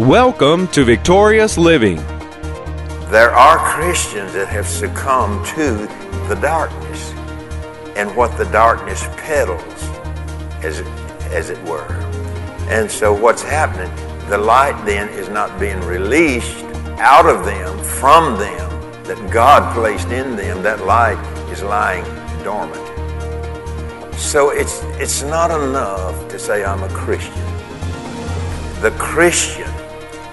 Welcome to Victorious Living. There are Christians that have succumbed to the darkness and what the darkness peddles, as it, as it were. And so what's happening, the light then is not being released out of them, from them, that God placed in them. That light is lying dormant. So it's, it's not enough to say I'm a Christian. The Christian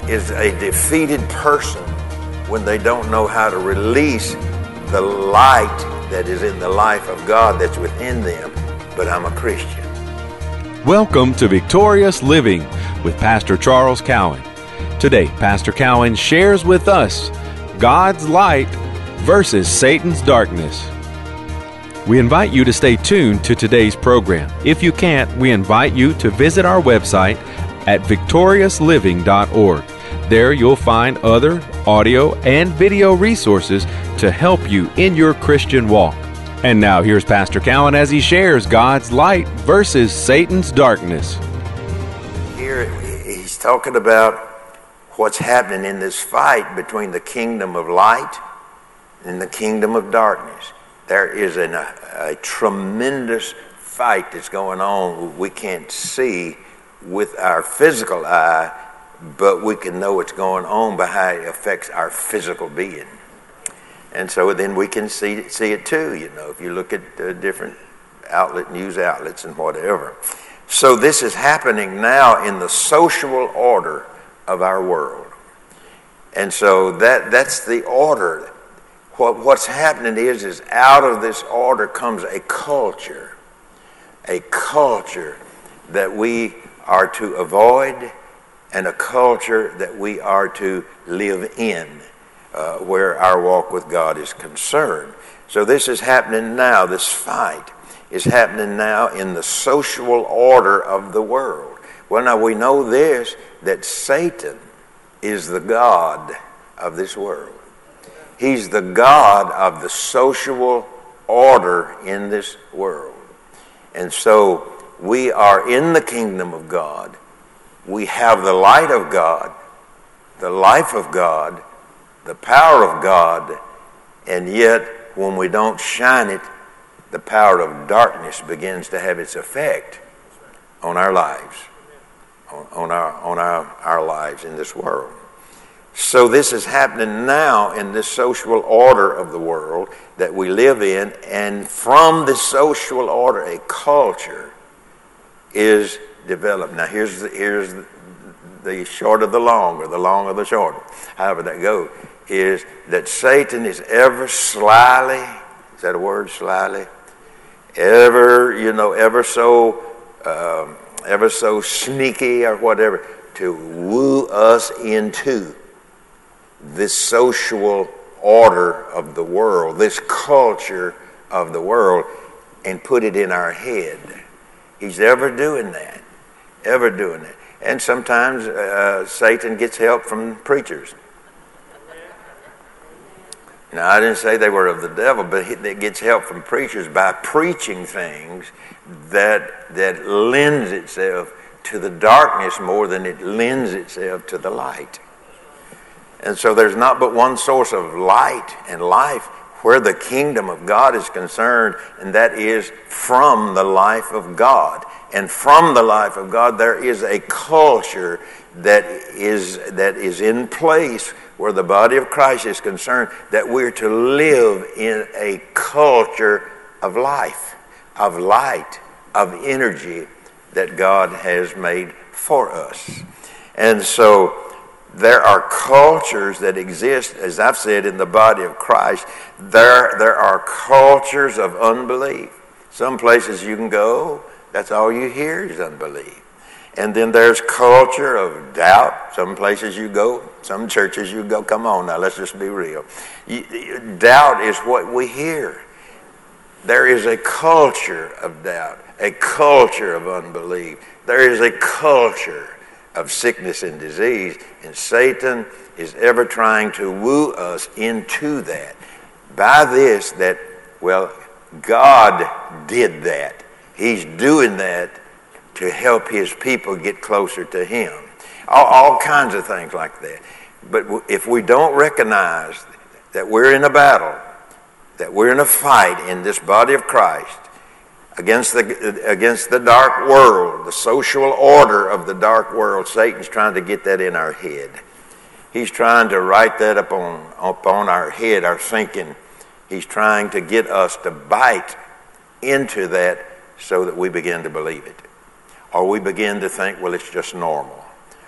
is a defeated person when they don't know how to release the light that is in the life of God that's within them. But I'm a Christian. Welcome to Victorious Living with Pastor Charles Cowan. Today, Pastor Cowan shares with us God's light versus Satan's darkness. We invite you to stay tuned to today's program. If you can't, we invite you to visit our website at victoriousliving.org. There you'll find other audio and video resources to help you in your Christian walk. And now here's Pastor Cowan as he shares God's light versus Satan's darkness. Here he's talking about what's happening in this fight between the kingdom of light and the kingdom of darkness. There is an, a, a tremendous fight that's going on we can't see with our physical eye, but we can know what's going on by how it affects our physical being. And so then we can see, see it too, you know, if you look at uh, different outlet, news outlets and whatever. So this is happening now in the social order of our world. And so that, that's the order. What, what's happening is, is out of this order comes a culture, a culture that we are to avoid and a culture that we are to live in uh, where our walk with God is concerned. So this is happening now, this fight is happening now in the social order of the world. Well, now we know this that Satan is the God of this world. He's the God of the social order in this world. And so we are in the kingdom of God. We have the light of God, the life of God, the power of God, and yet when we don't shine it, the power of darkness begins to have its effect on our lives, on, on, our, on our, our lives in this world. So, this is happening now in this social order of the world that we live in, and from the social order, a culture is developed. Now, here's the, here's the short of the long, or the long of the short, however that goes, is that Satan is ever slyly, is that a word, slyly? Ever, you know, ever so, um, ever so sneaky or whatever, to woo us into this social order of the world, this culture of the world, and put it in our head. He's ever doing that, ever doing it. And sometimes uh, Satan gets help from preachers. Now, I didn't say they were of the devil, but he gets help from preachers by preaching things that, that lends itself to the darkness more than it lends itself to the light. And so there's not but one source of light and life where the kingdom of God is concerned, and that is from the life of God. And from the life of God, there is a culture that is, that is in place where the body of Christ is concerned, that we're to live in a culture of life, of light, of energy that God has made for us. And so there are cultures that exist, as I've said, in the body of Christ. There, there are cultures of unbelief. Some places you can go, that's all you hear is unbelief. And then there's culture of doubt. Some places you go, some churches you go, come on now, let's just be real. Doubt is what we hear. There is a culture of doubt, a culture of unbelief. There is a culture of sickness and disease. And Satan is ever trying to woo us into that. By this, that, well, God did that. He's doing that to help his people get closer to him. all, all kinds of things like that. But if we don't recognize that we're in a battle, that we're in a fight in this body of Christ against the, against the dark world, the social order of the dark world, Satan's trying to get that in our head. He's trying to write that upon, upon our head, our thinking. He's trying to get us to bite into that so that we begin to believe it. Or we begin to think, well, it's just normal.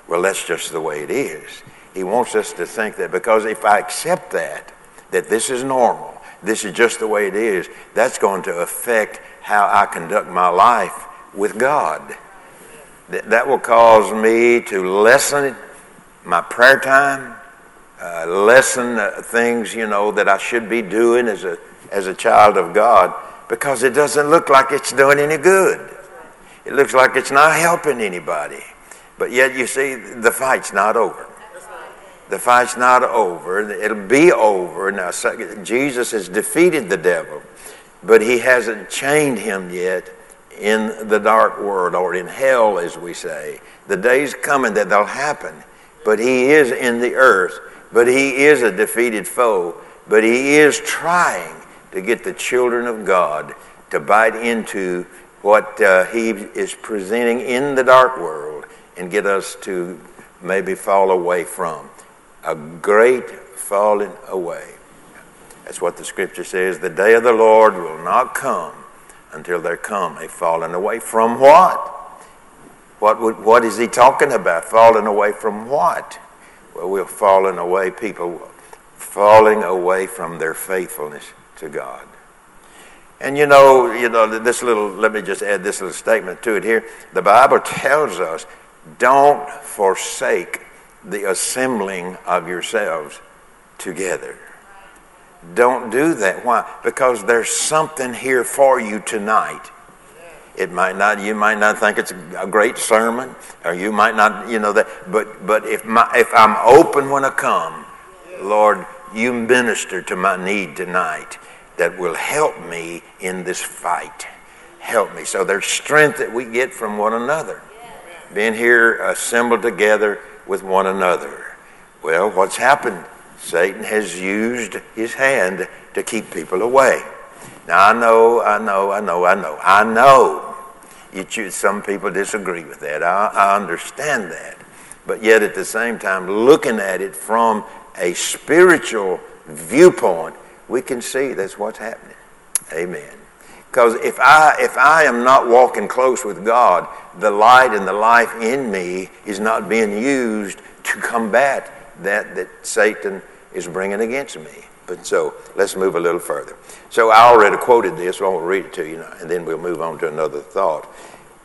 Well, that's just the way it is. He wants us to think that because if I accept that, that this is normal, this is just the way it is, that's going to affect how I conduct my life with God. That will cause me to lessen my prayer time, uh, lessen uh, things, you know, that I should be doing as a, as a child of God because it doesn't look like it's doing any good. It looks like it's not helping anybody. But yet, you see, the fight's not over. The fight's not over. It'll be over. Now, Jesus has defeated the devil, but he hasn't chained him yet in the dark world or in hell, as we say. The day's coming that they'll happen, but he is in the earth, but he is a defeated foe, but he is trying to get the children of God to bite into what uh, he is presenting in the dark world and get us to maybe fall away from a great falling away. That's what the scripture says. The day of the Lord will not come until there come a falling away. From what? What, would, what is he talking about? Falling away from what? Well, we're falling away, people falling away from their faithfulness to God. And you know, you know, this little, let me just add this little statement to it here. The Bible tells us, don't forsake the assembling of yourselves together. Don't do that. Why? Because there's something here for you tonight. It might not, you might not think it's a great sermon, or you might not, you know that. But but if my if I'm open when I come, Lord, you minister to my need tonight that will help me in this fight. Help me. So there's strength that we get from one another. Being here uh, assembled together with one another. Well, what's happened? Satan has used his hand to keep people away. Now, I know, I know, I know, I know, I know. You choose, some people disagree with that. I, I understand that. But yet, at the same time, looking at it from a spiritual viewpoint, we can see that's what's happening. Amen. Because if I, if I am not walking close with God, the light and the life in me is not being used to combat that that Satan is bringing against me. But so let's move a little further. So I already quoted this, so I won't read it to you, now, and then we'll move on to another thought.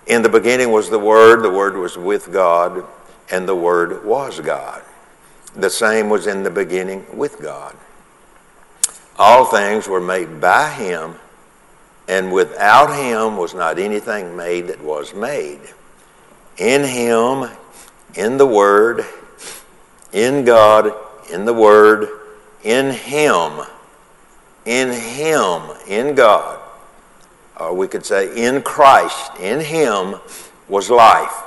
In the beginning was the Word, the Word was with God, and the Word was God. The same was in the beginning with God. All things were made by Him and without him was not anything made that was made. In him, in the Word, in God, in the Word, in him, in him, in God, or we could say in Christ, in him was life.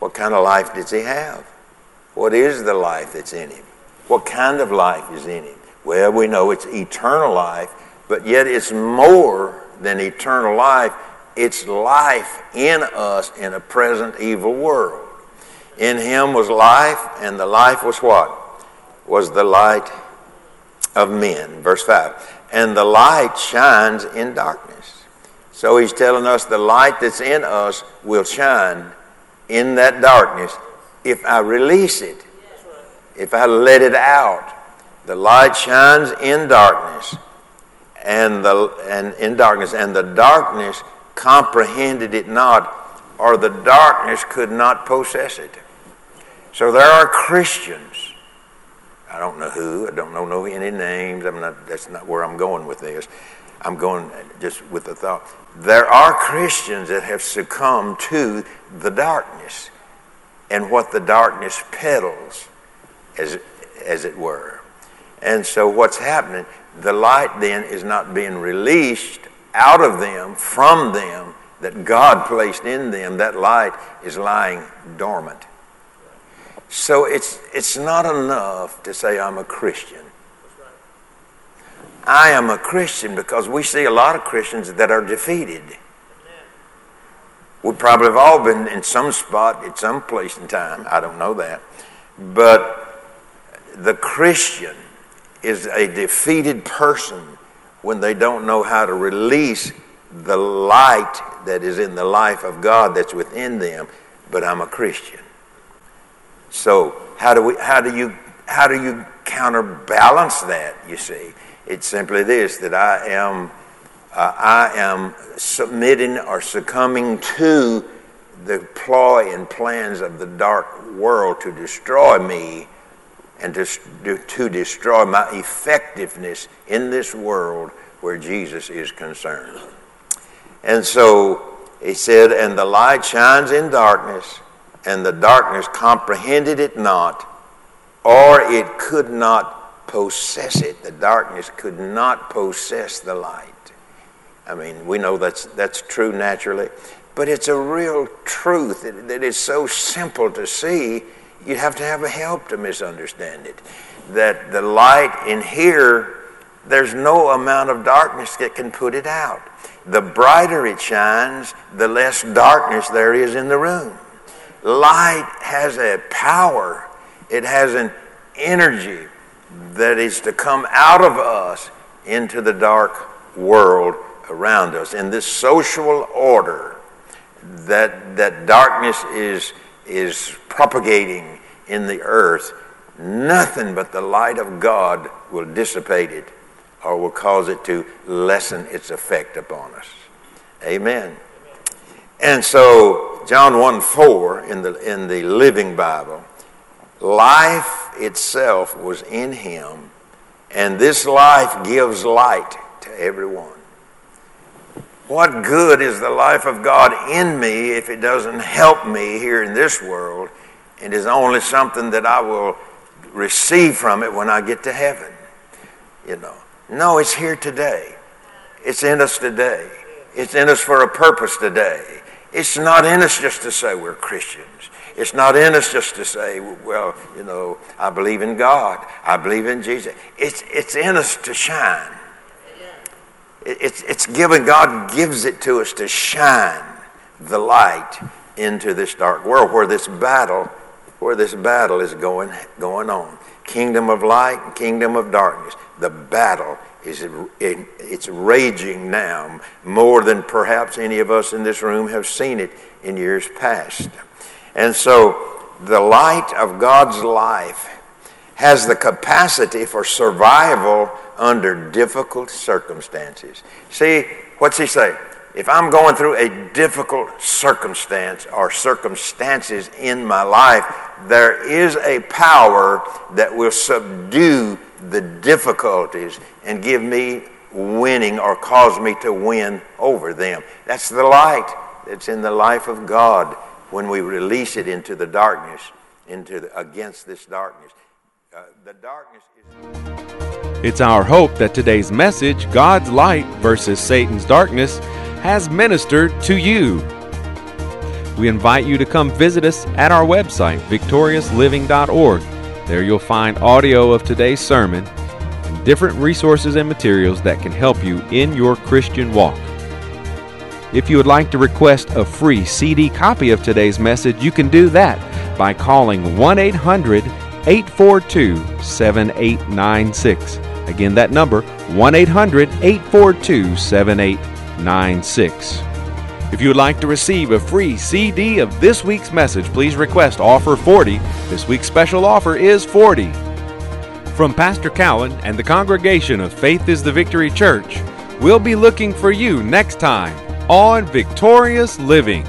What kind of life does he have? What is the life that's in him? What kind of life is in him? Well, we know it's eternal life but yet it's more than eternal life. It's life in us in a present evil world. In him was life, and the life was what? Was the light of men. Verse 5. And the light shines in darkness. So he's telling us the light that's in us will shine in that darkness if I release it, if I let it out. The light shines in darkness and, the, and in darkness, and the darkness comprehended it not, or the darkness could not possess it. So there are Christians. I don't know who. I don't know, know any names. I'm not. That's not where I'm going with this. I'm going just with the thought. There are Christians that have succumbed to the darkness and what the darkness peddles, as as it were. And so what's happening? the light then is not being released out of them, from them, that God placed in them. That light is lying dormant. So it's, it's not enough to say I'm a Christian. I am a Christian because we see a lot of Christians that are defeated. We probably have all been in some spot at some place in time. I don't know that. But the Christian is a defeated person when they don't know how to release the light that is in the life of God that's within them. But I'm a Christian. So how do we how do you how do you counterbalance that, you see? It's simply this that I am uh, I am submitting or succumbing to the ploy and plans of the dark world to destroy me and to, to destroy my effectiveness in this world where Jesus is concerned. And so he said, And the light shines in darkness, and the darkness comprehended it not, or it could not possess it. The darkness could not possess the light. I mean, we know that's, that's true naturally, but it's a real truth that, that is so simple to see, you'd have to have a help to misunderstand it. That the light in here, there's no amount of darkness that can put it out. The brighter it shines, the less darkness there is in the room. Light has a power, it has an energy that is to come out of us into the dark world around us. In this social order that, that darkness is, is propagating in the earth, nothing but the light of God will dissipate it or will cause it to lessen its effect upon us. Amen. And so, John 1 4 in the, in the Living Bible, life itself was in him, and this life gives light to everyone. What good is the life of God in me if it doesn't help me here in this world and is only something that I will receive from it when I get to heaven? You know. No, it's here today. It's in us today. It's in us for a purpose today. It's not in us just to say we're Christians. It's not in us just to say, well, you know, I believe in God. I believe in Jesus. It's, it's in us to shine. It's, it's given, God gives it to us to shine the light into this dark world where this battle, where this battle is going, going on. Kingdom of light kingdom of darkness. The battle is it's raging now more than perhaps any of us in this room have seen it in years past. And so the light of God's life has the capacity for survival under difficult circumstances. See, what's he say? If I'm going through a difficult circumstance or circumstances in my life, there is a power that will subdue the difficulties and give me winning or cause me to win over them. That's the light that's in the life of God when we release it into the darkness, into the, against this darkness. Uh, the darkness is. It's our hope that today's message, God's light versus Satan's darkness, has ministered to you. We invite you to come visit us at our website, victoriousliving.org. There you'll find audio of today's sermon and different resources and materials that can help you in your Christian walk. If you would like to request a free CD copy of today's message, you can do that by calling 1 800 842 7896. Again, that number 1 800 842 7896. If you would like to receive a free CD of this week's message, please request offer 40. This week's special offer is 40. From Pastor Cowan and the congregation of Faith is the Victory Church, we'll be looking for you next time on Victorious Living.